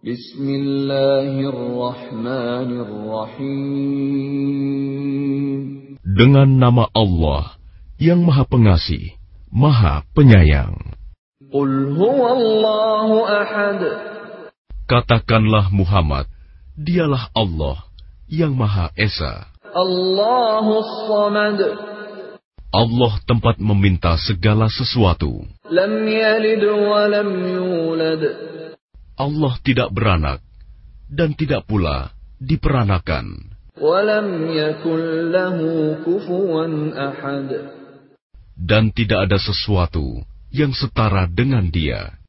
Bismillahirrahmanirrahim. Dengan nama Allah yang Maha Pengasih, Maha Penyayang. Qul huwallahu ahad. Katakanlah Muhammad, dialah Allah yang Maha Esa. Allahus samad. Allah tempat meminta segala sesuatu. Lam yalid wa lam yulad. Allah tidak beranak dan tidak pula diperanakan. Dan tidak ada sesuatu yang setara dengan dia.